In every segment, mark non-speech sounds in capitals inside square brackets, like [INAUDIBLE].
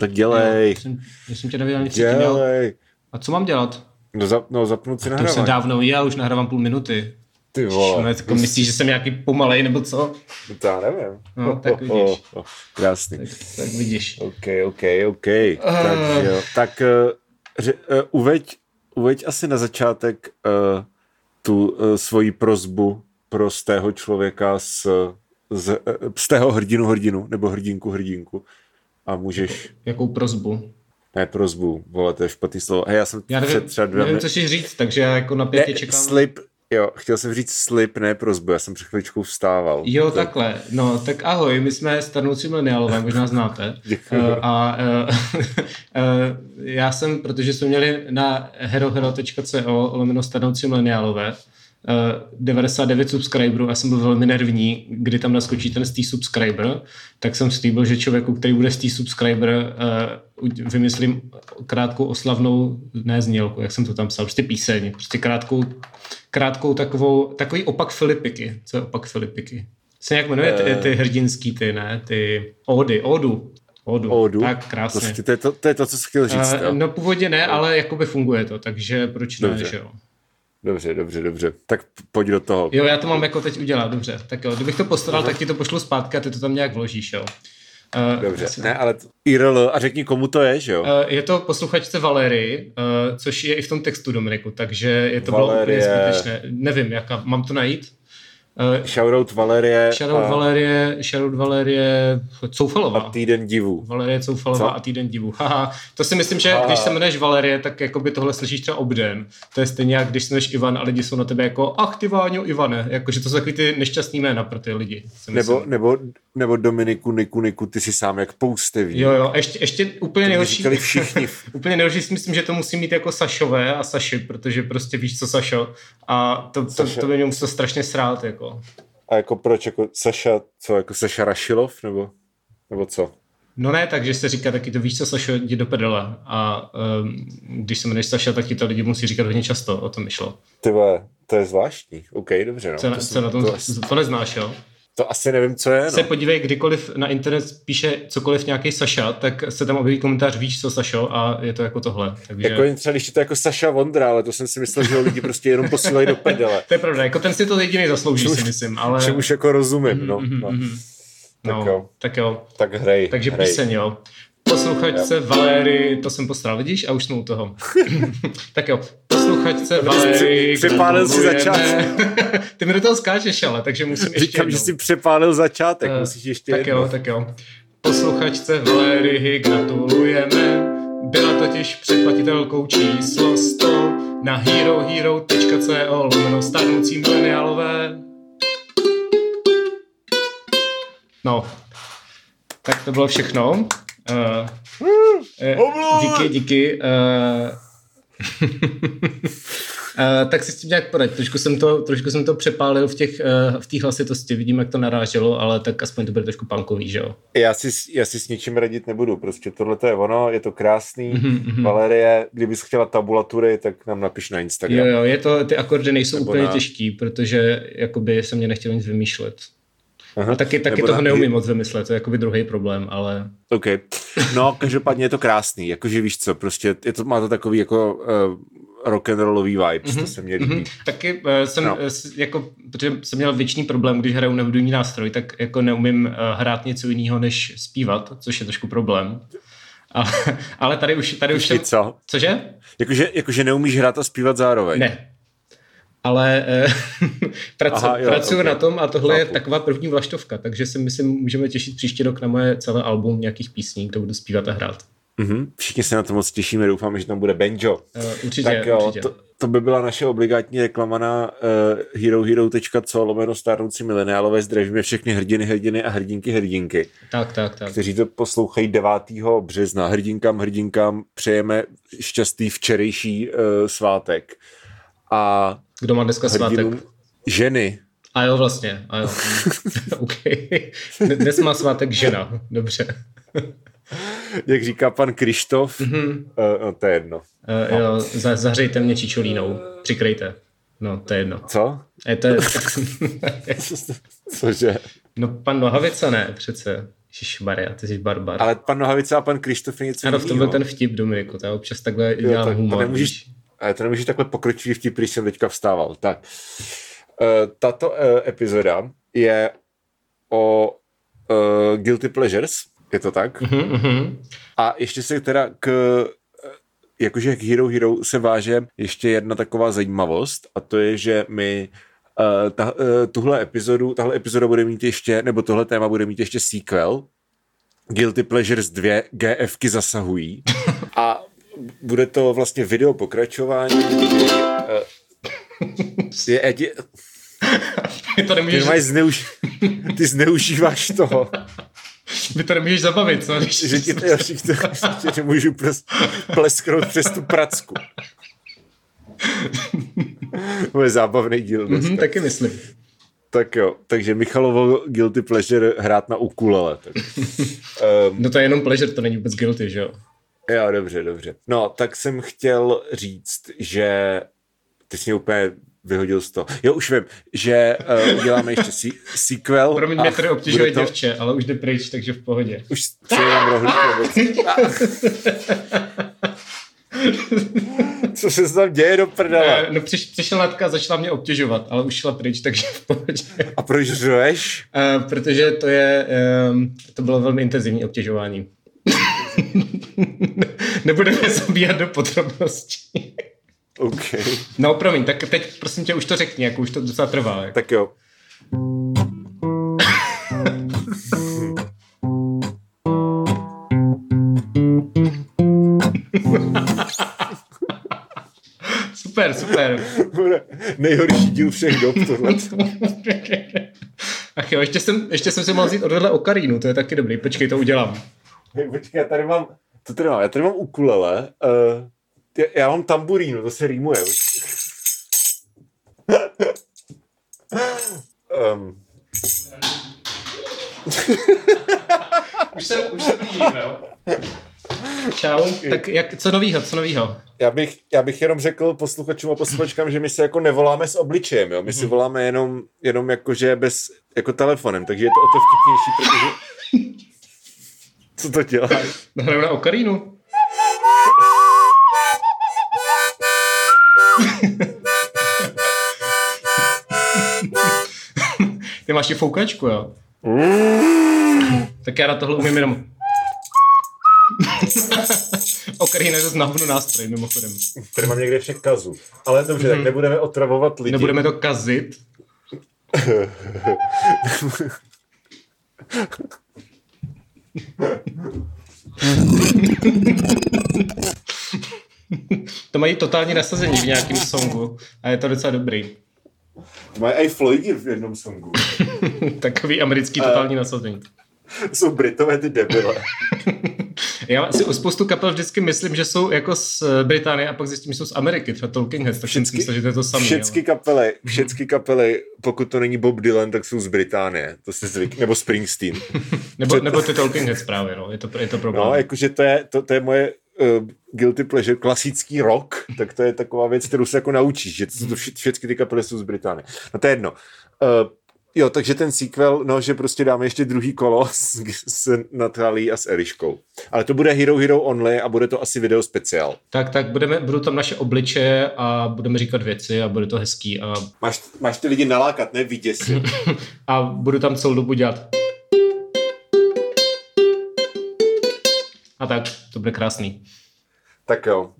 Tak dělej. Já jsem, tě nevěděl nic Dělej. A co mám dělat? No, zap, no zapnout si To jsem nahrávání. dávno já už nahrávám půl minuty. Ty vole. No, jako myslíš, že jsem nějaký pomalej nebo co? To já nevím. No, tak [LAUGHS] vidíš. oh, krásný. Tak, tak vidíš. OK, OK, OK. Tak, jo. tak uh, ře, uh, uveď, uveď asi na začátek uh, tu uh, svoji prozbu pro z tého člověka z, z, uh, z tého hrdinu hrdinu, nebo hrdinku hrdinku. A můžeš, Jakou prozbu? ne prozbu, vole, to je špatný slovo. Hej, já jsem Já nevím, před třeba dvěma nevím co si říct, takže já jako napětě ne, čekám. slip, jo, chtěl jsem říct slip, ne prozbu, já jsem před chvíličkou vstával. Jo, To- takhle. No, tak ahoj, my jsme starnoucí mileniálové, možná znáte. [LAUGHS] Eh, a uh, uh, [LAUGHS] já jsem, protože jsme měli na herohero.co lomeno starnoucí mileniálové, uh, 99 subscriberů a jsem byl velmi nervní, kdy tam naskočí ten stý subscriber, tak jsem slíbil, že člověku, který bude stý subscriber, uh, vymyslím krátkou oslavnou, ne znělku, jak jsem to tam psal, prostě píseň, prostě krátkou, krátkou takovou, takový opak Filipiky. Co je opak Filipiky? Se nějak jmenuje ty, ty hrdinský, ty, ne? Ty ody, odu. Odu. Odu. Tak krásně. Prostě to, je to, to je to, co jsi chtěl říct. Uh, no původně ne, ale jakoby funguje to, takže proč ne, Dobře. že jo? Dobře, dobře, dobře. Tak pojď do toho. Jo, já to mám jako teď udělat, dobře. Tak jo, kdybych to postaral, tak ti to pošlu zpátky a ty to tam nějak vložíš, jo. Uh, Dobře, ne, ale IRL, a řekni, komu to je, že jo? Uh, je to posluchačce Valery, uh, což je i v tom textu Dominiku, takže je to bylo Valerie. úplně zbytečné. Nevím, jaká, mám to najít? Uh, Shoutout Valerie Shoutout a, Valerie, shoutout Valerie Coufalová. a týden divu. Valerie Coufalová Co? a týden divu. Haha, to si myslím, že Aha. když se jmenuješ Valerie, tak jako by tohle slyšíš třeba obden. To je stejně jak když se jmenuješ Ivan a lidi jsou na tebe jako ach ty Váňo Ivane. Jakože to jsou takový ty nešťastný jména pro ty lidi. si. Nebo, nebo, nebo Dominiku, Niku, Niku, ty jsi sám jak poustevý. Jo, jo, ještě, ještě úplně nejhorší. všichni. [LAUGHS] úplně nejhorší si myslím, že to musí mít jako Sašové a Saši, protože prostě víš co Sašo. A to, to, Saša. to by mě muselo strašně srát, jako. A jako proč, jako Saša, co, jako Saša Rašilov, nebo, nebo co? No ne, takže se říká taky to víš co Sašo, jdi do prdele. A um, když se jmenuješ Saša, tak ti to lidi musí říkat hodně často, o tom myšlo. Ty vole, to je zvláštní. OK, dobře, no. Co, na, to, co na tom, to, to, to neznáš, jo? To, asi nevím, co je, Se no. podívej, kdykoliv na internet píše cokoliv nějaký Saša, tak se tam objeví komentář víš co Sašo a je to jako tohle. Takže... Jako jen třeba, když je to jako Saša Vondra, ale to jsem si myslel, že ho lidi prostě jenom posílají do prdele. [LAUGHS] To je pravda, jako ten si to jediný zaslouží, si myslím, ale... Čemu už jako rozumím, no. Mhm, no. mhm. Tak no, jo. tak jo. Tak hrej, Takže hrej. píseň, jo. Posluchačce Valery, to jsem postral, vidíš? A už jsme u toho. [LAUGHS] tak jo, posluchačce Valery. při- přepálil si gratulujeme. [LAUGHS] Ty mi do toho skáčeš, ale, takže musím ještě Říkám, jednou. že jsi přepálil začátek, Eh, musíš ještě Tak jednou. jo, tak jo. Posluchačce Valery gratulujeme. Byla totiž předplatitelkou číslo 100 na herohero.co lomeno stárnoucí mileniálové. No, tak to bylo všechno. Uh, uh, díky, díky. Uh, Uh, [LAUGHS] tak si s tím nějak poraď. Trošku jsem to, trošku jsem to přepálil v těch uh, v té hlasitosti. Vidím, jak to naráželo, ale tak aspoň to bude trošku punkový, že jo? Já si, já si s ničím radit nebudu, prostě tohle to je ono, je to krásný. Mhm, mhm. Valerie, kdybys chtěla tabulatury, tak nám napiš na Instagram. Jo, jo, je to, ty akordy nejsou Nebo úplně na- těžký, protože jakoby se mě nechtělo nic vymýšlet. Aha. A taky, taky Nebo toho na- neumím moc vymyslet, to je jakoby druhý problém, ale OK. No, každopádně je to krásný, jakože víš co, prostě je to, má to takový jako uh, rock'n'rollový vibes, to se mně líbí. Mhm. Taky uh, jsem, No. no. jako, protože jsem měl věčný problém, když hraju nevědomý nástroj, tak jako neumím uh, hrát něco jiného, než zpívat, což je trošku problém. Ale, [LAUGHS] ale tady už, tady už jsem... co? Cože? Jakože, jakože neumíš hrát a zpívat zároveň. Ne. Ale eh, [LAUGHS] pracu, Aha, jo, pracuji ok. na tom a tohle je Chápu. taková první vlaštovka, takže si myslím, můžeme těšit příští rok na moje celé album nějakých písní, kde budu zpívat a hrát. Mhm. Všichni se na to moc těšíme, doufáme, že tam bude banjo. Uh, určitě, tak jo, určitě. to, to by byla naše obligátní reklama na uh, herohero.co lomeno stárnoucí mileniálové. Zdravíme všechny hrdiny, hrdiny a hrdinky, hrdinky, Tak, tak, tak. kteří to poslouchají 9. března. Hrdinkám, hrdinkám přejeme šťastný včerejší uh, svátek. A Kdo má dneska svátek? hrdinům ženy. A jo, vlastně. A jo. [LAUGHS] OK. Dnes má svátek žena. Dobře. Jak říká pan Krištof, Mhm. mm-hmm. uh, no, to je jedno. Uh, jo, za, zahřejte mě čičolínou. Přikrejte. No, to je jedno. Co? Je to je... [LAUGHS] Cože? no, pan Nohavica ne, přece. Maria, ty jsi barbar. Ale pan Nohavice a pan Krištof je něco Ano, v tom byl ten vtip, Dominiku, to já občas takhle Jo, dělám tak to humor. nemůžeš, víš. To nemůžeš takhle pokročit vtip, když jsem teďka vstával. Tak. Eh, Tato eh, epizoda je o uh, Guilty Pleasures, je to tak? Mhm, mhm. A ještě se teda k eh, jakože k Hero Hero se váže ještě jedna taková zajímavost a to je, že my uh, ta, uh, tuhle epizodu, tahle epizoda bude mít ještě, nebo tohle téma bude mít ještě sequel, Guilty Pleasures 2 GFky zasahují [LAUGHS] a bude to vlastně video pokračování, kdy, uh, je, je, [LAUGHS] Ty to ty, nemůžeš, máš zneuž, [LAUGHS] ty zneužíváš toho, ty to nemůžeš zabavit, co? Když [LAUGHS] že ti to, to, že nemůžu ples, plesknout přes tu pracku. To je zábavný díl dneska. Mhm, taky myslím. Tak jo, takže Michalovo guilty pleasure hrát na ukulele. Tak. Um, No to je jenom pleasure, to není vůbec guilty, že jo? Jo, dobře, dobře. No, tak jsem chtěl říct, že ty jsi mě úplně vyhodil z toho. Jo, už vím, že uh, uděláme ještě si- sequel. Promiň, mě tady obtěžuje to- děvče, ale už jde pryč, takže v pohodě. Už se jenom rohlík [LAUGHS] co se tam děje do prdele? Eh, No přiš, přišel Natka a začala mě obtěžovat, ale už šla pryč, takže v pohodě. A proč řveš? Eh, protože to je, ehm, to bylo velmi intenzivní obtěžování. [LAUGHS] Nebudeme zabíhat do podrobností. OK. No, promiň, tak teď prosím tě už to řekni, jako už to docela trvá. Jako. Tak jo. Super, super. Bude nejhorší díl všech dob tohle. [LAUGHS] Ach jo, ještě jsem, ještě jsem si mohl vzít odvedle okarínu, to je taky dobrý, počkej, to udělám. Hej, počkej, já tady mám, to tady mám, já tady mám ukulele, uh, já, já mám tamburínu, to se rýmuje. um, Už [LAUGHS] jsem, [LAUGHS] už jsem vidím, jo. Čau, tak jak, co novýho, co novýho? já, bych, já bych jenom řekl posluchačům a posluchačkám, že my se jako nevoláme s obličejem, jo? my si voláme jenom, jenom jakože bez, jako telefonem, takže je to o to vtipnější, protože... [LAUGHS] Co to děláš? Nahraju na okarínu. Ty máš i foukačku, jo? tak já na tohle umím jenom. Okarina je to znávno nástroj, mimochodem. Tady mám někde všech kazu. Ale dobře, tak nebudeme otravovat lidi. Nebudeme to kazit. [LAUGHS] to mají totální nasazení v nějakém songu a je to docela dobrý. Mají i Floydi v jednom songu. [LAUGHS] Takový americký totální nasazení. Jsou Britové ty debile. [LAUGHS] Já si u spoustu kapel vždycky myslím, že jsou jako z Británie a pak zjistím, že jsou z Ameriky, třeba Talking Heads, tak si myslím, že to je to samé. Všechny kapely, všechny kapely, pokud to není Bob Dylan, tak jsou z Británie. To si zvyk, nebo Springsteen. [LAUGHS] Nebo, nebo ty Talking Heads právě, no, je to, je to problém. No, jakože to je, to, to je moje uh, guilty pleasure, klasický rock, tak to je taková věc, kterou se jako naučíš, že to, to vše, všechny ty kapely jsou z Británie. No to je jedno. Uh, jo, takže ten sequel, no, že prostě dáme ještě druhý kolo [LAUGHS] s, s Natálí a s Eliškou. Ale to bude Hero Hero Only a bude to asi video speciál. Tak, tak budeme, budou tam naše obličeje a budeme říkat věci a bude to hezký a, Máš, máš ty lidi nalákat, ne vyděsit. [LAUGHS] a budu tam celou dobu dělat. A tak, to bude krásný. tak jo.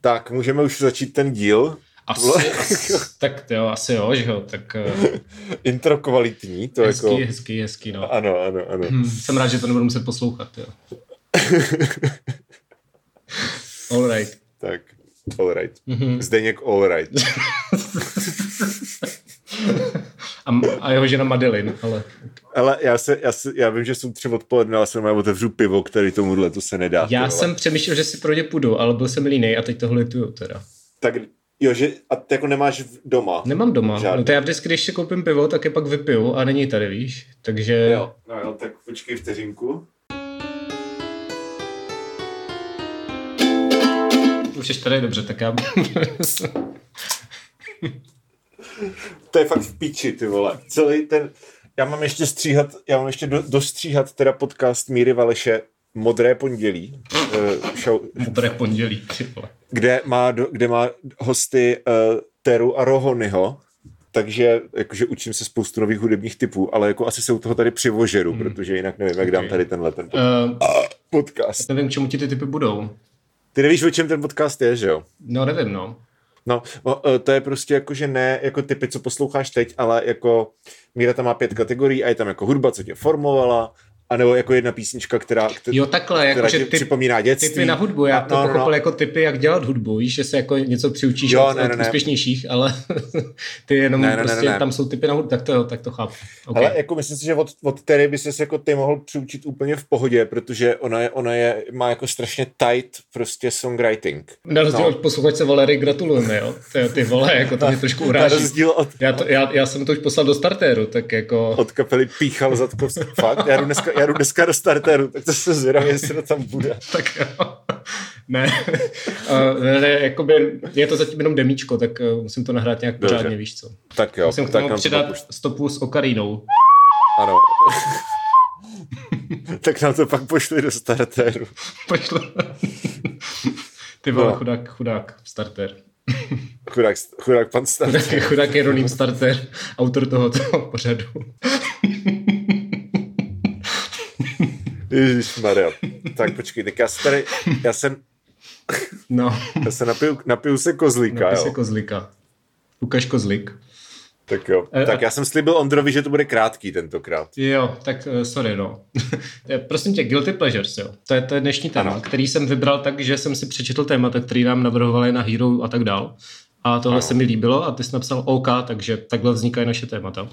Tak, můžeme už začít ten díl. Asi, asi tak jo, asi jo, že jo, tak uh, [LAUGHS] Intro kvalitní, to hezký, jako... hezký, hezký, no. Ano, ano, ano. Hm, jsem rád, že to nebudu muset poslouchat, jo. [LAUGHS] All right. tak, all right. Mhm. Zdeněk all right. [LAUGHS] A, a jeho žena Madeline, ale Ale já, se, já, se, já vím, že jsou tři odpoledne, ale jsem otevřu pivo, který tomuhle, to se nedá. já jsem přemýšlel, že si pro ně půjdu, ale byl jsem línej a teď tohle tu teda. Tak jo, že a ty jako nemáš doma. Nemám doma. Žádný. No to já vždycky, když si koupím pivo, tak je pak vypiju a není tady, víš. Takže Jo, no jo, tak počkej vteřinku. už jsi tady dobře, tak já... [LAUGHS] To je fakt v píči, ty vole. Celý ten, já mám ještě stříhat, já mám ještě do, dostříhat teda podcast Míry Valeše Modré pondělí. Uh, show, Modré pondělí, kde má, kde má hosty uh, Teru a Rohonyho, takže jakože učím se spoustu nových hudebních typů, ale jako asi se u toho tady přivožeru, hmm. protože jinak nevím, jak okay. dám tady tenhle ten pod... uh, podcast. Nevím, k čemu ti ty typy budou. Ty nevíš, o čem ten podcast je, že jo? No, nevím, no. No, to je prostě jako, že ne jako typy, co posloucháš teď, ale jako Míra tam má pět kategorií a je tam jako hudba, co tě formovala, a nebo jako jedna písnička, která, která, jo, takhle, jako, která že typ, připomíná dětství. Typy na hudbu, já to no, pochopil no, no. jako typy, jak dělat hudbu, víš, že se jako něco přiučíš jo, od, ne, ne, od úspěšnějších, ale [LAUGHS] ty jenom ne, ne, prostě ne, ne, tam jsou typy na hudbu, tak to jo, tak to chápu. Okay. Ale jako myslím si, že od, od Terry by se jako ty mohl přiučit úplně v pohodě, protože ona je, ona je, má jako strašně tight prostě songwriting. Na rozdíl no. od posluchačce Valery gratulujeme, jo, ty, ty vole, jako to mě [LAUGHS] trošku uráží. Na rozdíl od... Já, to, já, já, jsem to už poslal do startéru, tak jako... Od kapely Píchal Zatkovský, fakt, já jdu dneska, já jdu dneska do starteru, tak to se zvědavě, jestli to tam bude. tak jo. Ne, uh, ne, jakoby, je to zatím jenom demíčko, tak uh, musím to nahrát nějak Dobře. pořádně, víš co. Tak jo. Musím k tomu tak přidat stopu s okarínou. Ano. tak nám to pak pošli do starteru. Pošli. Ty vole, no. chudák, chudák, starter. chudák, chudák pan starter. chudák Jeroným starter, autor tohoto pořadu. Maria. Tak počkej, tak já se tady, já jsem, no. já se napiju, napiju se kozlíka, napiju jo. se kozlíka. Ukaž kozlík. Tak jo. E, tak já jsem slíbil Ondrovi, že to bude krátký tentokrát. Jo, tak uh, sorry, no. [LAUGHS] Prosím tě, Guilty Pleasures, jo. To je, to je dnešní téma, ano. který jsem vybral tak, že jsem si přečetl témata, který nám navrhovali na Hero a tak dál. A tohle ano. se mi líbilo a ty jsi napsal OK, takže takhle vznikají naše témata.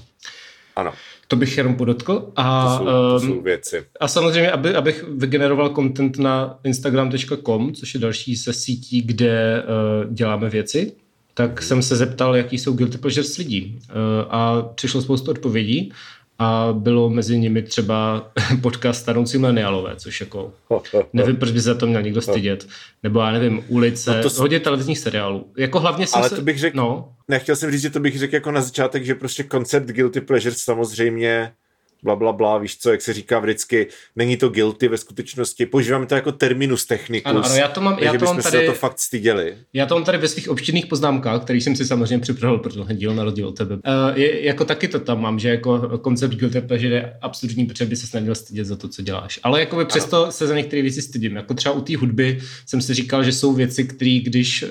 Ano. To bych jenom podotkl. A, to jsou, to jsou věci. a samozřejmě, aby, abych vygeneroval content na instagram.com, což je další se sítí, kde uh, děláme věci, tak hmm. jsem se zeptal, jaký jsou guilty pleasures lidí. Uh, a přišlo spoustu odpovědí a bylo mezi nimi třeba [LAUGHS] podcast Stanoucí mileniálové, což jako nevím, proč by se za to měl někdo stydět. Nebo já nevím, ulice, no to... hodně televizních seriálů. Jako hlavně jsem Ale se... to bych řekl, no. nechtěl jsem říct, že to bych řekl jako na začátek, že prostě koncept Guilty Pleasures samozřejmě bla, bla, bla, víš co, jak se říká vždycky, není to guilty ve skutečnosti, používáme to jako terminus technicus, ano, ano, já to mám, já to mám tady, se to fakt styděli. Já to mám tady ve svých obštěrných poznámkách, který jsem si samozřejmě připravil pro tohle díl na rozdíl od tebe. Uh, je, jako taky to tam mám, že jako koncept guilty pleasure je absurdní, protože by se snažil stydět za to, co děláš. Ale jako by přesto ano. se za některé věci stydím. Jako třeba u té hudby jsem si říkal, že jsou věci, které když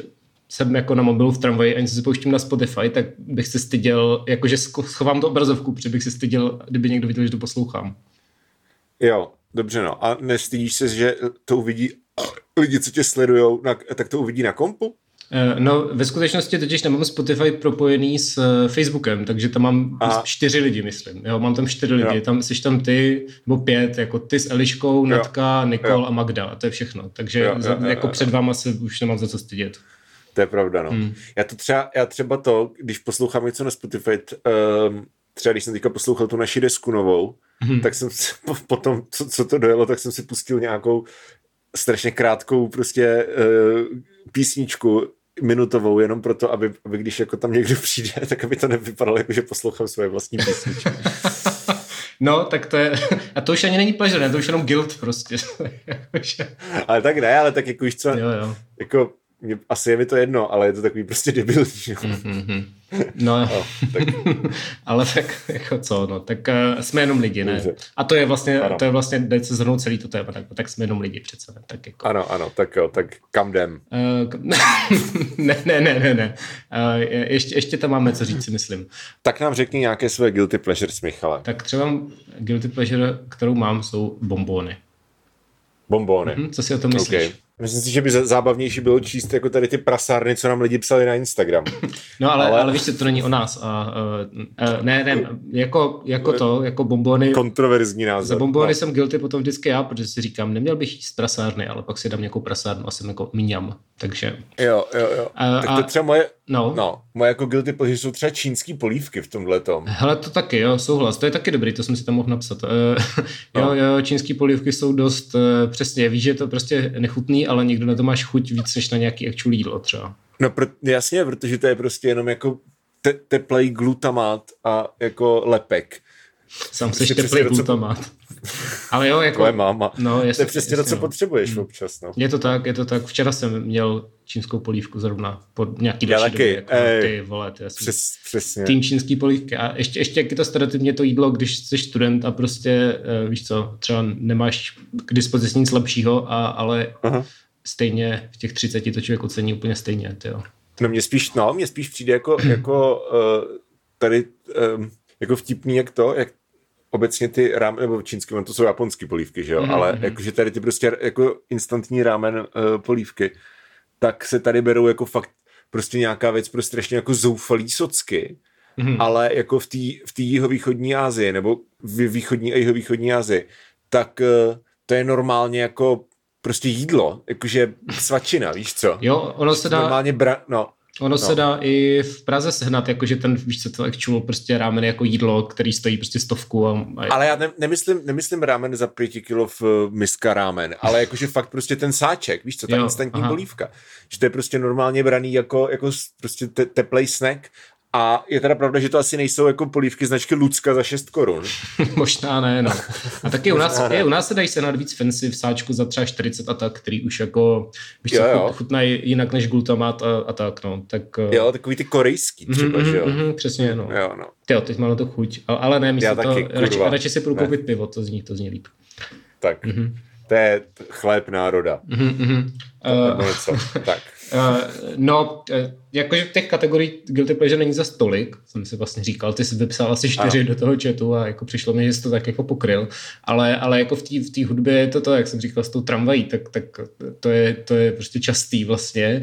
jsem jako na mobilu v tramvaji a něco si pouštím na Spotify, tak bych se styděl, jakože schovám to obrazovku, protože bych se styděl, kdyby někdo viděl, že to poslouchám. Jo, dobře no. A nestydíš se, že to uvidí lidi, co tě sledujou, tak to uvidí na kompu? Eh, no, ve skutečnosti totiž nemám Spotify propojený s eh, Facebookem, takže tam mám Aha. čtyři lidi, myslím. Jo, mám tam čtyři lidi. Jo. Tam jsi tam ty, nebo pět, jako ty s Eliškou, Natka, Nikol a Magda. A to je všechno. Takže jo, jo, jo, jako jo, před váma se už nemám za co stydět. To je pravda, no. Hmm. Já to třeba, já třeba to, když poslouchám něco na Spotify, um, třeba když jsem teďka poslouchal tu naši desku novou, hmm. tak jsem si, potom, co, co to dojelo, tak jsem si pustil nějakou strašně krátkou prostě uh, písničku minutovou, jenom proto, aby, aby když jako tam někdo [LAUGHS] přijde, tak aby to nevypadalo jako, že poslouchám svoje vlastní písničky. [LAUGHS] No, tak to je, a to už ani není pleasure, ne? to už jenom guilt prostě. [LAUGHS] ale tak ne, ale tak jako už co, jo, jo. jako mě, asi je mi to jedno, ale je to takový prostě debilní. Mm-hmm. [LAUGHS] No, no tak. [LAUGHS] ale tak jako co, no, tak uh, jsme jenom lidi, ne? A to je vlastně, ano. to je vlastně, dej se zhrnout celý to téma, tak, tak jsme jenom lidi přece, ne? Tak jako. Ano, ano, tak jo, tak kam jdem? Uh, [LAUGHS] ne, ne, ne, ne, ne. Uh, ještě, ještě tam máme co říct, si myslím. Tak nám řekni nějaké své guilty pleasures, Michale. Tak třeba guilty pleasure, kterou mám, jsou bombóny. Bombóny. Mm-hmm, co si o tom myslíš? Okay. Myslím si, že by zábavnější bylo číst jako tady ty prasárny, co nám lidi psali na Instagram. [LAUGHS] No ale, ale... ale víš, to není o nás. A, uh, ne, ne, jako, jako to, jako bombony. Kontroverzní názor. Za bombony no. jsem guilty potom vždycky já, protože si říkám, neměl bych jíst prasárny, ale pak si dám nějakou prasárnu a jsem jako mňam. Takže... Jo, jo, jo. Uh, tak to a... třeba moje, no. no, moje jako guilty pleasure jsou třeba čínský polívky v tomhle tom. Hele, to taky, jo, souhlas. To je taky dobrý, to jsem si tam mohl napsat. [LAUGHS] Uh, no. jo, jo, čínský polívky jsou dost, uh, přesně, víš, že je to prostě nechutný, ale někdo na to máš chuť víc než na nějaký actual jídlo třeba. No pro, jasně, protože to je prostě jenom jako te, teplej glutamát a jako lepek. Sám seš teplý glutamat. Ale jo, jako... Tvoje máma. No, to je přesně to, co no. potřebuješ hmm. občas. No. Je to tak, je to tak. Včera jsem měl čínskou polívku zrovna po nějaký. Doby, jako, Ej, ty vole, ty přes, přesně. Tým čínský polívky. A ještě, ještě jak je to stereotypně to jídlo, když jsi student a prostě, uh, víš co, třeba nemáš k dispozici nic lepšího, a, ale Aha. stejně v těch 30 to člověk ocení úplně stejně. Tyjo. No mě spíš, no, mě spíš přijde jako, jako uh, tady um, jako vtipný, jak to, jak obecně ty rámen, nebo čínský, to jsou japonský polívky, že jo, mm-hmm. ale mhm. jakože tady ty prostě jako instantní rámen uh, polívky, tak se tady berou jako fakt prostě nějaká věc pro strašně jako zoufalý socky, mm-hmm. ale jako v té v tý jihovýchodní Asii, nebo v východní a jihovýchodní Asii, tak uh, to je normálně jako prostě jídlo, jakože svačina, víš co? Jo, ono se dá... Normálně bra... no, Ono no. se dá i v Praze sehnat, jakože ten, víš co, to actual prostě rámen jako jídlo, který stojí prostě stovku. A, a... Ale já ne, nemyslím, nemyslím rámen za pěti kilo v uh, miska rámen, ale jakože fakt prostě ten sáček, víš co, ta jo, instantní aha. bolívka. Že to je prostě normálně braný jako, jako prostě te, teplej snack a je teda pravda, že to asi nejsou jako polívky značky Lucka za 6 korun. [LAUGHS] Možná ne, no. A taky u nás, je, u nás se dají se víc fancy v sáčku za třeba 40 a tak, který už jako, víš jo, co, chutnají jinak než glutamat a, a tak, no. Tak, eh, jo, takový ty korejský třeba, mm, že jo? Mm, přesně, no. Jo, no. Jo, teď mám na to chuť, ale, ne, myslím to, taky, radši, radši si budu koupit pivo, to zní, to zní líp. Tak, mm-hmm. to je chléb národa. Mm-hmm. Uh, tak. Uh, no, uh, jakože těch kategorií Guilty Pleasure není za stolik, jsem si vlastně říkal, ty jsi vypsal asi čtyři ano. do toho chatu a jako přišlo mi, že jsi to tak jako pokryl, ale, ale jako v té v hudbě je to to, jak jsem říkal, s tou tramvají, tak, tak to, je, to je prostě častý vlastně.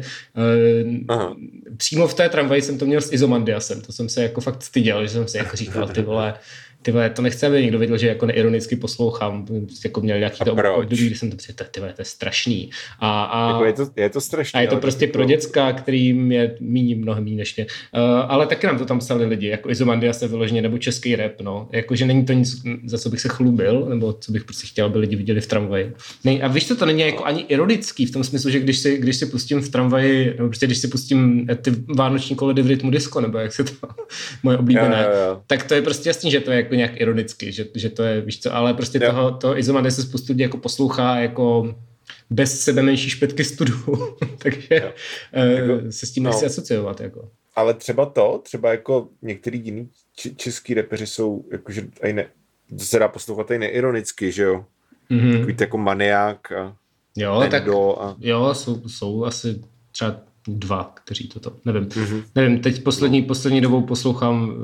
Uh, Aha. Přímo v té tramvaji jsem to měl s Izomandiasem, to jsem se jako fakt styděl, že jsem si jako říkal, ty vole, ty vole, to nechce, aby někdo viděl, že jako neironicky poslouchám, jako měl nějaký to období, kdy jsem to přijel, ty vole, to je strašný. A, a, jako je, to, je to strašný. A je to prostě pro děcka, kterým je míní mnohem méně než mě. Uh, ale taky nám to tam psali lidi, jako Izomandia se vyloženě, nebo český rap, no. Jakože není to nic, za co bych se chlubil, nebo co bych prostě chtěl, aby lidi viděli v tramvaji. Nej, a víš, co to není jako ani ironický, v tom smyslu, že když si, když si pustím v tramvaji, nebo prostě když si pustím eh, ty vánoční koledy v rytmu disco, nebo jak se to [LAUGHS] moje oblíbené, jo, jo, jo. tak to je prostě jasný, že to je jako nějak ironicky, že, že to je, víš co, ale prostě jo. toho, to Izomande se spoustu lidí jako poslouchá jako bez sebe menší špetky studu, [LAUGHS] takže jo. Uh, jako, se s tím no. nechci asociovat. Jako. Ale třeba to, třeba jako některý jiný č- český repeři jsou, jakože aj ne, to se dá poslouchat i neironicky, že jo? Mm-hmm. Takový jako maniák a Jo, tak a... jo, jsou, jsou asi třeba dva, kteří toto, nevím. Mm-hmm. Nevím, teď poslední, poslední dobou poslouchám uh,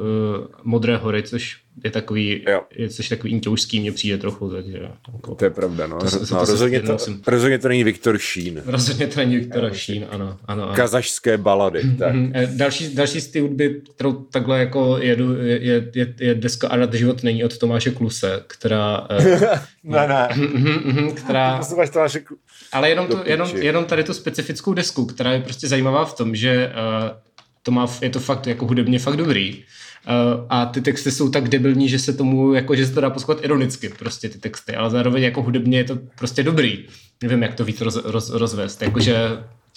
Modré hory, což je takový, jo. je což takový inťoušský mně přijde trochu, takže... Jako, to je pravda, no. To, to, to, no rozhodně, to, musím... rozhodně to není Viktor Šín. Rozhodně to není Viktor Šín, ano, ano, ano. Kazašské balady, mm-hmm. tak. Další, další z ty hudby, kterou takhle jako jedu, je, je, je, je deska Arad život není od Tomáše Kluse, která... Eh, [LAUGHS] ne, ne. Mhm, mhm, která... Tomáše ale jenom, to, jenom, jenom tady tu specifickou desku, která je prostě zajímavá v tom, že uh, to má, je to fakt jako hudebně fakt dobrý. Uh, a ty texty jsou tak debilní, že se tomu, jako, že se to dá poslouchat ironicky, prostě ty texty, ale zároveň jako hudebně je to prostě dobrý. Nevím, jak to víc roz, roz, rozvést. Jakože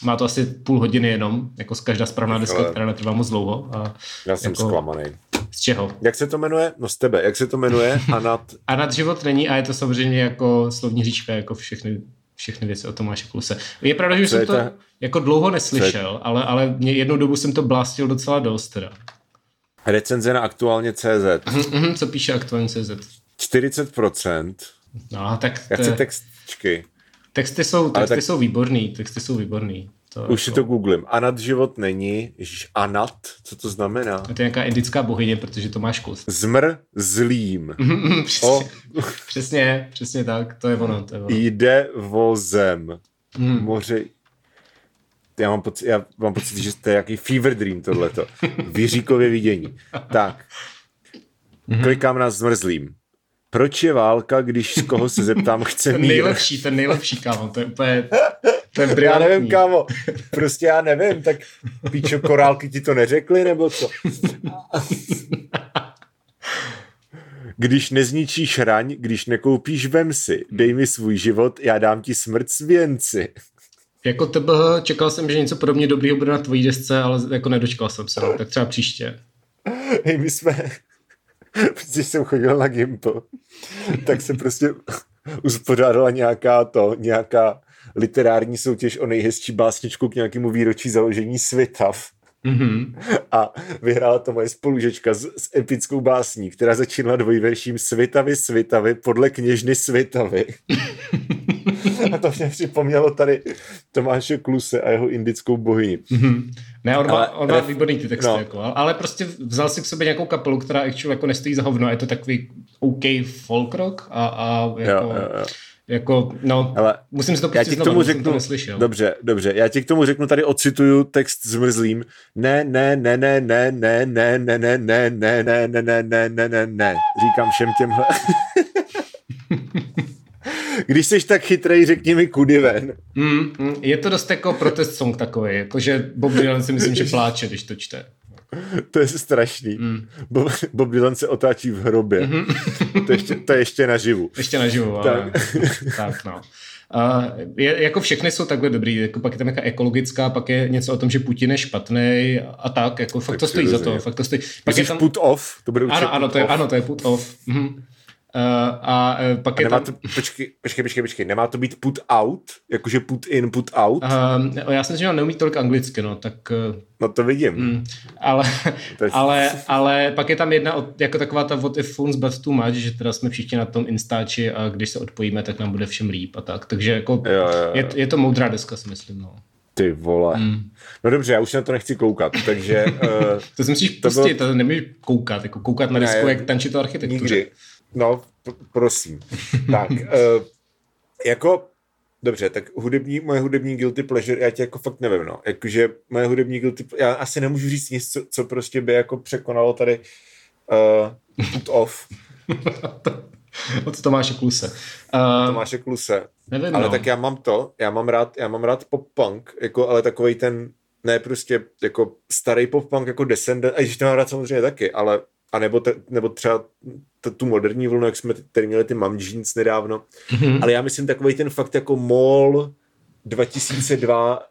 má to asi půl hodiny jenom, jako z každá správná deska, která netrvá moc dlouho. A Já jsem jako, zklamaný. Z čeho? Jak se to jmenuje? No z tebe. Jak se to jmenuje? A nad... [LAUGHS] a nad život není a je to samozřejmě jako slovní říčka, jako všechny všechny věci o Tomáše Kluse. Je pravda, že jsem to ta... jako dlouho neslyšel, ale, ale jednou dobu jsem to blástil docela dost teda. Recenze na aktuálně CZ. Mhm, co píše aktuálně CZ? 40%. No, tak... Já chci textčky. Texty jsou, texty tak... jsou výborný, texty jsou výborný. To Už jako... si to googlím. Anat život není. Ježiš, Anat? Co to znamená? To je nějaká indická bohyně, protože to máš kus. Zmr zlým. přesně, o... přesně, přesně tak. To je ono. To je ono. Jde vozem. Mm. Moře... Já mám, pocit, já mám pocit, že to je jaký fever dream tohleto. Vyříkově vidění. Tak. Mm-hmm. Klikám na zmrzlým. Proč je válka, když z koho se zeptám, chce mír? Ten nejlepší, ten nejlepší, kámo. To je úplně to je já nevím, kámo. Prostě já nevím, tak píčo, korálky ti to neřekli, nebo co? Když nezničíš raň, když nekoupíš vem si, dej mi svůj život, já dám ti smrt svěnci. Jako tebe čekal jsem, že něco podobně dobrýho bude na tvojí desce, ale jako nedočkal jsem se, tak třeba příště. Hej, my jsme, když jsem chodil na Gimpo, tak se prostě uspořádala nějaká to, nějaká literární soutěž o nejhezčí básničku k nějakému výročí založení Svitav. Mm-hmm. A vyhrála to moje spolužečka s, s epickou básní, která začínala dvojverším Svitavy, Svitavy podle kněžny Svitavy. [LAUGHS] a to mě připomnělo tady Tomáše Kluse a jeho indickou bohyni. Mm-hmm. Ne, on, ale, má, on má výborný ty texty, no. jako, ale prostě vzal si k sobě nějakou kapelu, která jako nestojí za hovno je to takový OK folk rock a, a jako... Jo, jo, jo. Jako, no, Ale musím si to já ti k tomu řeknu, to Dobře, dobře, já ti k tomu řeknu, tady ocituju text zmrzlým. Ne, ne, ne, ne, ne, ne, ne, ne, ne, ne, ne, ne, ne, ne, ne, ne, ne, ne. Říkám všem těmhle. Když jsi tak chytrej, řekni mi kudy ven. Mm, mm, je to dost jako protest song takový, jakože Bob Dylan si myslím, že pláče, když to čte. To je strašný. Mm. Bob, Bob Dylan se otáčí v hrobě. Mm-hmm. to, ještě, to je ještě naživu. Ještě naživu, ale... tak. [LAUGHS] tak no. Uh, je, jako všechny jsou takhle dobrý, jako pak je tam nějaká ekologická, pak je něco o tom, že Putin je špatný a tak, jako fakt tak to stojí za to, fakt to stojí. Pak je tam... put off? To bude ano, ano, to je, ano, to je put off. Mhm. Uh, a uh, pak a je tam... To, počkej, počkej, počkej, počkej, nemá to být put out? Jakože put in, put out? Uh, já si myslím, že neumí tolik anglicky, no, tak... Uh, no to vidím. Mm, ale, [LAUGHS] ale, ale pak je tam jedna, jako taková ta what if phones but too much, že teda jsme všichni na tom instáči a když se odpojíme, tak nám bude všem líp a tak. Takže jako jo, jo, jo. Je, je to moudrá deska, si myslím, no. Ty vole. Mm. No dobře, já už na to nechci koukat, takže... Uh, [LAUGHS] to si musíš to pustit, bylo... to nemůžeš koukat, jako koukat na desku, ne, jak tančí to architektuře. Nikdy. No, prosím. tak, uh, [LAUGHS] jako, dobře, tak hudební, moje hudební guilty pleasure, já tě jako fakt nevím, no. Jakože moje hudební guilty já asi nemůžu říct nic, co, co prostě by jako překonalo tady uh, put off. [LAUGHS] Od Tomáše Kluse. Uh, Tomáše Kluse. Nevím, ale no. tak já mám to, já mám rád, já mám rád pop-punk, jako, ale takový ten, ne prostě jako starý pop-punk jako Descendant, a když to mám rád samozřejmě taky, ale a nebo, te, nebo třeba t, tu moderní vlnu, jak jsme tady měli ty Mum Jeans nedávno. Mm-hmm. Ale já myslím takový ten fakt jako mall 2002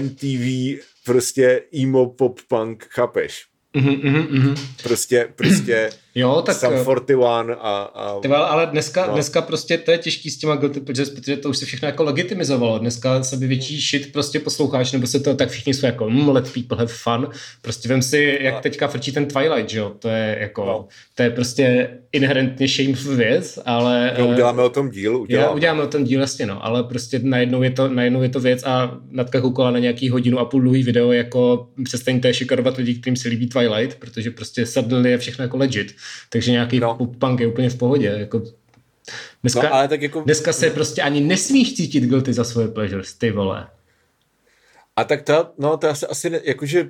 MTV prostě emo pop punk, chápeš? Mm-hmm, mm-hmm. Prostě, prostě jo, tak, Sum 41 a... a tyva, ale dneska, no. dneska prostě to je těžký s těma guilty pleasures, protože to už se všechno jako legitimizovalo. Dneska se by větší shit prostě posloucháš, nebo se to tak všichni jsou jako mm, let people have fun. Prostě vem si, jak no. teďka frčí ten Twilight, že jo? To je jako, no. to je prostě inherentně shameful věc, ale... No, uděláme o tom díl, uděláme. Jo, uděláme o tom díl, jasně, no, ale prostě najednou je to, najednou je to věc a Natka koukala na nějaký hodinu a půl dlouhý video, jako přestaňte šikarovat lidi, kterým se líbí Twilight, protože prostě suddenly je všechno jako legit. Takže nějaký no. punk je úplně v pohodě. Jako dneska, no, ale tak jako... dneska se prostě ani nesmíš cítit guilty za svoje pleasures, ty vole. A tak to, no to asi, asi ne, jakože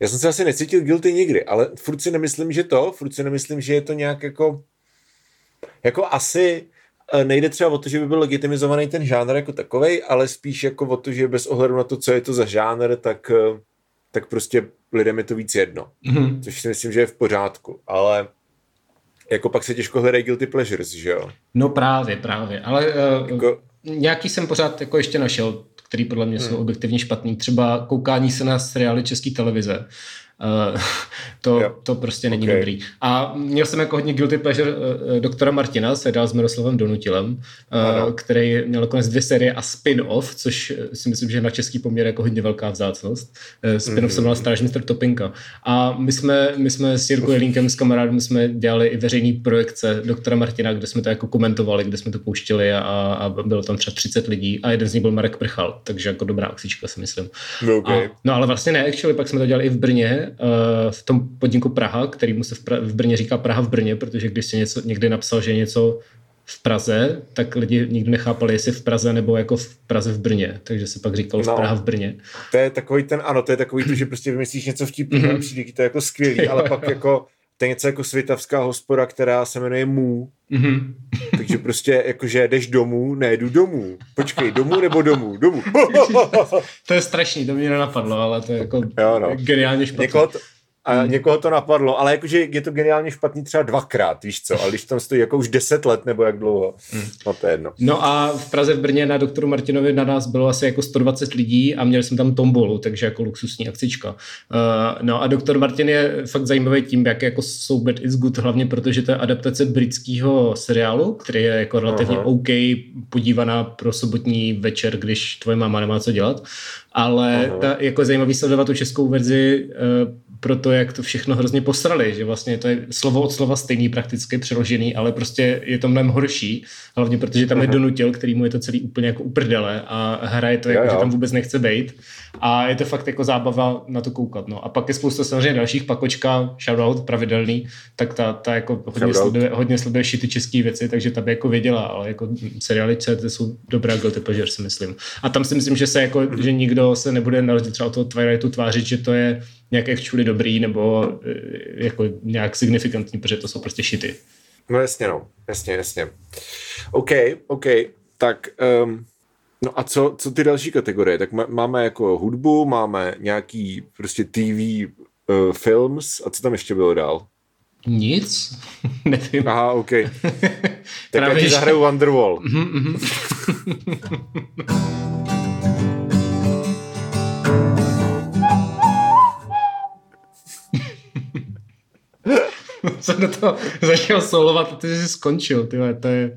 já jsem se asi necítil guilty nikdy, ale furt si nemyslím, že to, furt si nemyslím, že je to nějak jako jako asi e, nejde třeba o to, že by byl legitimizovaný ten žánr jako takovej, ale spíš jako o to, že bez ohledu na to, co je to za žánr, tak, e, tak prostě lidem je to víc jedno. Mm-hmm. Což si myslím, že je v pořádku, ale jako pak se těžko hledají guilty pleasures, že jo? No právě, právě, ale uh, jako... nějaký jsem pořád jako ještě našel, který podle mě hmm. jsou objektivně špatný. Třeba koukání se na seriály české televize. Uh, to, jo. to prostě není okay. dobrý. A měl jsem jako hodně guilty pleasure uh, doktora Martina, se dál s Miroslavem Donutilem, uh, který měl konec dvě série a spin-off, což si myslím, že je na český poměr jako hodně velká vzácnost. Uh, spin-off mm-hmm. se jmenoval Strážmistr Topinka. A my jsme, my jsme s Jirkou Jelínkem, s kamarádem, jsme dělali i veřejný projekce doktora Martina, kde jsme to jako komentovali, kde jsme to pouštěli a, a bylo tam třeba 30 lidí a jeden z nich byl Marek Prchal, takže jako dobrá akcička si myslím. No, okay. a, no ale vlastně ne, actually, pak jsme to dělali i v Brně, Eh, v tom podniku Praha, který mu se v, pra- v Brně říká Praha v Brně, protože když si něco, někdy napsal, že něco v Praze, tak lidi nikdy nechápali, jestli v Praze nebo jako v Praze v Brně, takže se pak říkalo no, v Praha v Brně. To je takový ten, ano, to je takový to, že prostě vymyslíš něco vtipného, mm-hmm. přijde to jako skvělý, [LAUGHS] ale pak jako to je něco jako svitavská hospoda, která se jmenuje Mu. Mm-hmm. [LAUGHS] Takže prostě jakože jdeš domů, ne, jdu domů. Počkej, domů nebo domů? Domů. [LAUGHS] to je strašný, to mě nenapadlo, ale to je jako jo, no. geniálně špatné. Někoho to, a hmm. někoho to napadlo, ale jakože je to geniálně špatný třeba dvakrát, víš co, ale když tam stojí jako už deset let nebo jak dlouho, hmm. no to je jedno. No a v Praze v Brně na doktoru Martinovi na nás bylo asi jako 120 lidí a měli jsme tam tombolu, takže jako luxusní akcička. Uh, no a doktor Martin je fakt zajímavý tím, jak jako So Bad It's Good, hlavně protože to je adaptace britského seriálu, který je jako relativně Aha. OK, podívaná pro sobotní večer, když tvoje máma nemá co dělat ale ta, jako zajímavý sledovat tu českou verzi uh, pro to, jak to všechno hrozně posrali, že vlastně to je slovo od slova stejný prakticky přeložený, ale prostě je to mnohem horší, hlavně protože tam je Donutil, který mu je to celý úplně jako uprdele a hraje to, jako, jo, jo. že tam vůbec nechce být a je to fakt jako zábava na to koukat. No. A pak je spousta samozřejmě dalších, pakočka, shoutout pravidelný, tak ta, ta jako hodně sleduje, hodně sleduje ty české věci, takže ta by jako věděla, ale jako seriály to jsou dobrá guilty pleasure, si myslím. A tam si myslím, že se jako, že nikdo se nebude na rozdíl třeba od toho Twilightu tvářit, že to je nějak actually dobrý nebo e, jako nějak signifikantní, protože to jsou prostě šity. No jasně, no. Jasně, jasně. OK, OK. Tak um, no a co, co ty další kategorie? Tak máme jako hudbu, máme nějaký prostě TV uh, e, films a co tam ještě bylo dál? Nic, [LAUGHS] nevím. Aha, OK. [LAUGHS] tak já ti zahraju Wonderwall. Mhm, mhm. [LAUGHS] jsem do toho začal solovat a ty jsi skončil, tyhle, to je,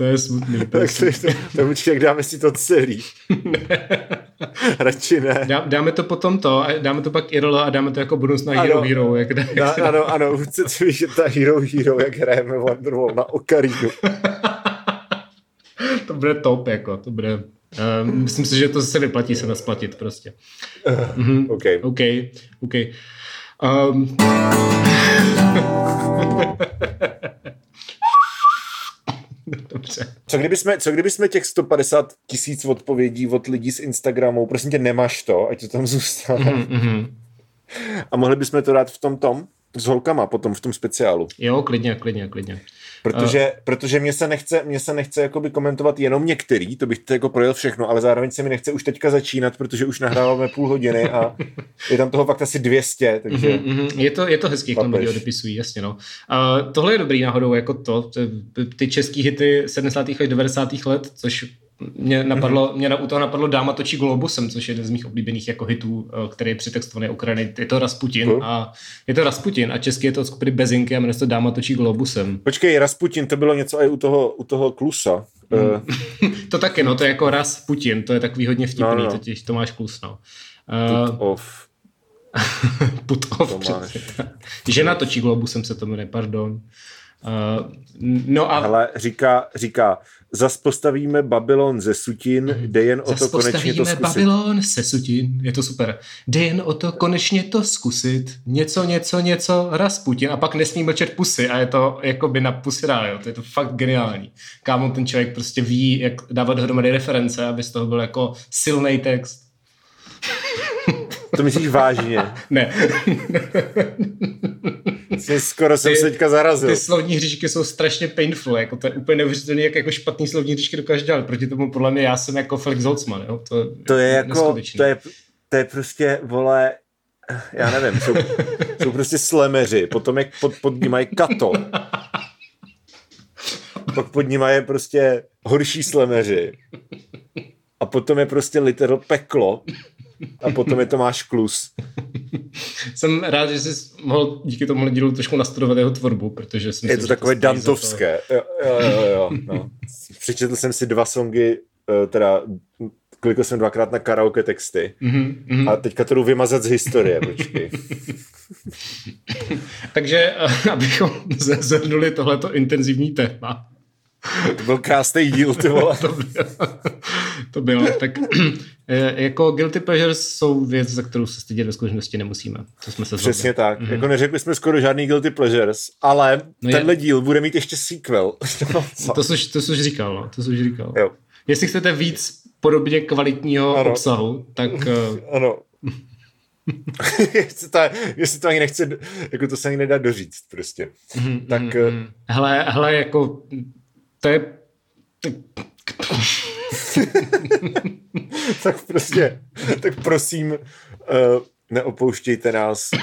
to je smutný. To tak to, to, to určitě, jak dáme si to celý. [LAUGHS] Radši ne. Dá, dáme to potom to, dáme to pak IRL a dáme to jako bonus na Hero ano, Hero. Jak dá, na, ano, ano, chci vidět ta Hero Hero, jak hrajeme Wonderwall na Ocarinu. [LAUGHS] to bude top, jako, to bude... Uh, myslím si, že to se vyplatí se nasplatit prostě. Uh, mm-hmm. OK. OK, OK. Um, [LAUGHS] Dobře. Co kdyby, jsme, co kdyby jsme těch 150 tisíc odpovědí od lidí z Instagramu, prosím tě, nemáš to, ať to tam zůstane. Mm-hmm. A mohli bychom to dát v tom tom, s holkama potom v tom speciálu. Jo, klidně, klidně, klidně. Protože, uh, protože mě se nechce, mě se nechce jakoby komentovat jenom některý, to bych to jako projel všechno, ale zároveň se mi nechce už teďka začínat, protože už nahráváme půl hodiny a je tam toho fakt asi 200, takže... Mm-hmm, je, to, je to hezký, jak tam lidi odepisují, jasně no. Uh, tohle je dobrý náhodou, jako to, ty český hity 70. až 90. let, což mě napadlo, mm-hmm. mě u toho napadlo Dáma točí globusem, což je jeden z mých oblíbených jako hitů, eh, který je přitextovaný Ukrajiny. Je to Rasputin uh. a je to Rasputin a český je to od skupiny Bezinky a jmenuje se to Dáma točí globusem. Počkej, Rasputin, to bylo něco i u toho, u toho Klusa. Mm. [LAUGHS] to taky, no, to je jako Rasputin, to je takový hodně vtipný, no, no. totiž Tomáš Klus, no. Uh, [LAUGHS] Put off. Put off, Žena točí globusem se to jmenuje, pardon. Uh, no a... Ale říká, říká, zas postavíme Babylon ze Sutin, jde jen o to konečně to zkusit. Babylon se Sutin, je to super. Jde jen o to konečně to zkusit. Něco, něco, něco, Rasputin a pak nesmí mlčet pusy a je to jako by na pusy jo. To je to fakt geniální. Kámo, ten člověk prostě ví, jak dávat dohromady reference, aby z toho byl jako silný text. To myslíš vážně? [LAUGHS] ne. [LAUGHS] skoro jsem se teďka zarazil. Ty slovní hříčky jsou strašně painful, jako to je úplně neuvěřitelné, jak jako špatný slovní hříčky dokáže dělat. Proti tomu podle mě já jsem jako Felix Holtzman, jo? To, to je jako, to je, to je prostě, vole, já nevím, jsou, [LAUGHS] jsou prostě slemeři, potom jak pod, pod ní mají kato. Pak pod ní je prostě horší slemeři. A potom je prostě litero peklo a potom je Tomáš Klus. [LAUGHS] Jsem rád, že jsi mohl díky tomu dílu trošku nastudovat jeho tvorbu, protože jsem Je to takové to dantovské. To... Jo, jo, jo, jo, no. [LAUGHS] Přečetl jsem si dva songy, eh, teda klikl jsem dvakrát na karaoke texty mm-hmm, a teďka to jdu vymazat z historie, počkej. [LAUGHS] Takže eh, abychom zhrnuli tohleto intenzivní téma, to byl krásný díl, ty vole. [LAUGHS] to, bylo, to bylo. Tak [CLEARS THROAT] eh, jako guilty pleasures jsou věc, za kterou se stydět ve skutečnosti nemusíme. To jsme se Přesně tak. Mm-hmm. Jako neřekli jsme skoro žádný guilty pleasures, ale no tenhle je... díl bude mít ještě sequel. [LAUGHS] to, jsi, to jsi říkal, no. To jsi říkal. Jo. Jestli chcete víc podobně kvalitního ano. obsahu, tak... Eh, [LAUGHS] ano. jestli, to, jestli to ani nechce, jako to se ani nedá doříct prostě. Mm-hmm, tak... Mm-hmm. Hele, hele, jako to je... [LAUGHS] tak prostě, tak prosím, uh, neopouštějte nás. [LAUGHS]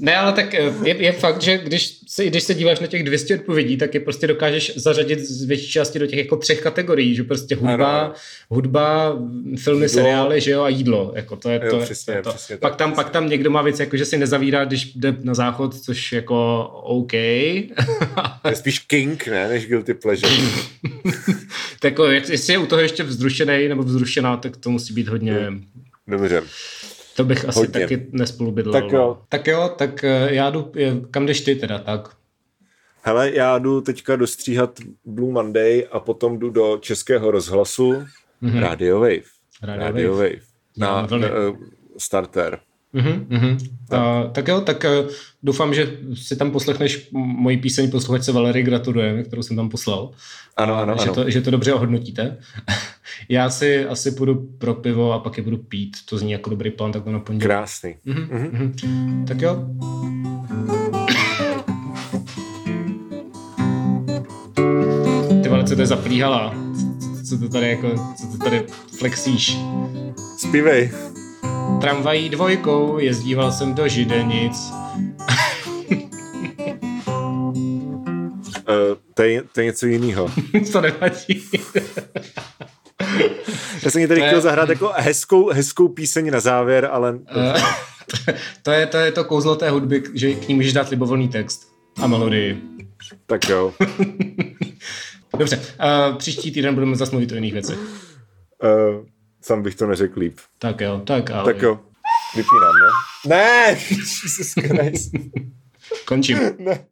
Ne, ale tak eh, je, je fakt, že když se, když se díváš na těch 200 odpovědí, tak je prostě dokážeš zařadit z větší části do těch jako třech kategorií, že prostě hudba, ano. hudba filmy, jídlo. seriály, že jo, a jídlo. Jako to je Jo, to, přesně, je to. přesně tak, pak, tam, pak tam někdo má věc, jako že si nezavírá, když jde na záchod, což jako OK. To je spíš king, ne, než guilty pleasure. [LAUGHS] tak jako, jestli je u toho ještě vzrušený nebo vzrušená, tak to musí být hodně... Dobře. To bych asi Hodně. taky nespolubydlel. Tak jo. Tak jo, tak eh, já jdu, kam jdeš ty teda, tak? Hele, já jdu teďka dostříhat Blue Monday a potom jdu do českého rozhlasu mm-hmm. Radio Wave. Radio Radio Wave. Wave. Na, na uh, Mhm, mhm. A, tak jo, tak eh, doufám, že si tam poslechneš moji píseň Posluchačce Valery gratulujeme, kterou jsem tam poslal. Ano, ano, že, ano. to, že to dobře ohodnotíte. [LAUGHS] Já si asi půjdu pro pivo a pak je budu pít. To zní jako dobrý plán, tak to na pondělí. Krásný. Mhm, mhm. Tak jo. Ty vole, co to je za plíhala? Co to tady jako, co to tady flexíš? Zpívej. Tramvají dvojkou jezdíval jsem do Židenic. Uh, to, je, to je něco jiného. [LAUGHS] to nevadí. Já jsem tady chtěl zahrát jako hezkou, hezkou píseň na závěr, ale Eh, [LAUGHS] to, je, to je to kouzlo té hudby, že k ní můžeš dát libovolný text a melodii. tak jo. [LAUGHS] Dobře, uh, příští týden budeme zase mluvit o jiných věcech. Uh, sám bych to neřekl líp. Tak jo, tak ahoj. Tak jo. Vypínám, ne? Ne! [LAUGHS] Jesus Christ. Končím. Ne.